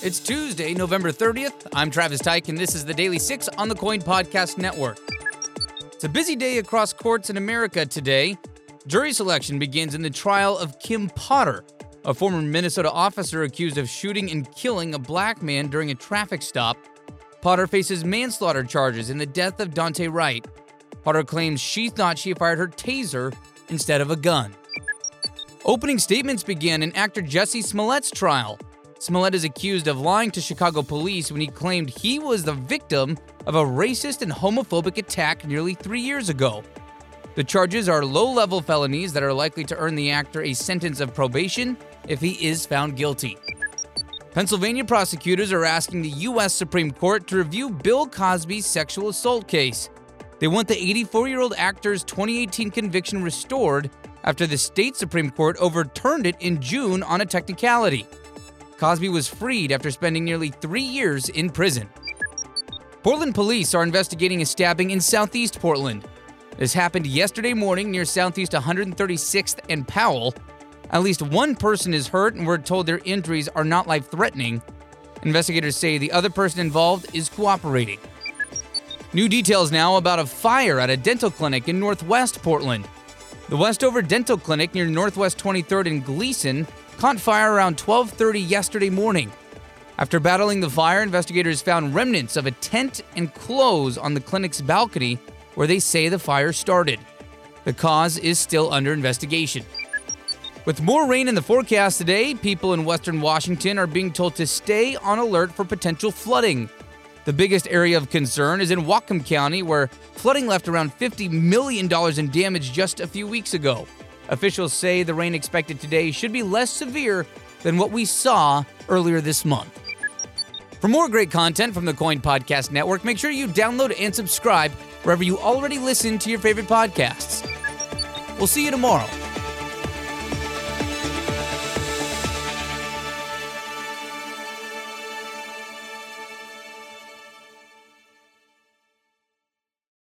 It's Tuesday, November 30th. I'm Travis Tyke, and this is the Daily Six on the KOIN Podcast Network. It's a busy day across courts in America today. Jury selection begins in the trial of Kim Potter, a former Minnesota officer accused of shooting and killing a black man during a traffic stop. Potter faces manslaughter charges in the death of Daunte Wright. Potter claims she thought she fired her taser instead of a gun. Opening statements began in actor Jussie Smollett's trial. Smollett is accused of lying to Chicago police when he claimed he was the victim of a racist and homophobic attack nearly three years ago. The charges are low level felonies that are likely to earn the actor a sentence of probation if he is found guilty. Pennsylvania prosecutors are asking the U.S. Supreme Court to review Bill Cosby's sexual assault case. They want the 84 year old actor's 2018 conviction restored after the state Supreme Court overturned it in June on a technicality. Cosby was freed after spending nearly three years in prison. Portland police are investigating a stabbing in southeast Portland. This happened yesterday morning near southeast 136th and Powell. At least one person is hurt, and we're told their injuries are not life threatening. Investigators say the other person involved is cooperating. New details now about a fire at a dental clinic in northwest Portland. The Westover Dental Clinic near Northwest 23rd and Glisan caught fire around 12:30 yesterday morning. After battling the fire, investigators found remnants of a tent and clothes on the clinic's balcony where they say the fire started. The cause is still under investigation. With more rain in the forecast today, people in western Washington are being told to stay on alert for potential flooding. The biggest area of concern is in Whatcom County, where flooding left around $50 million in damage just a few weeks ago. Officials say the rain expected today should be less severe than what we saw earlier this month. For more great content from the KOIN Podcast Network, make sure you download and subscribe wherever you already listen to your favorite podcasts. We'll see you tomorrow.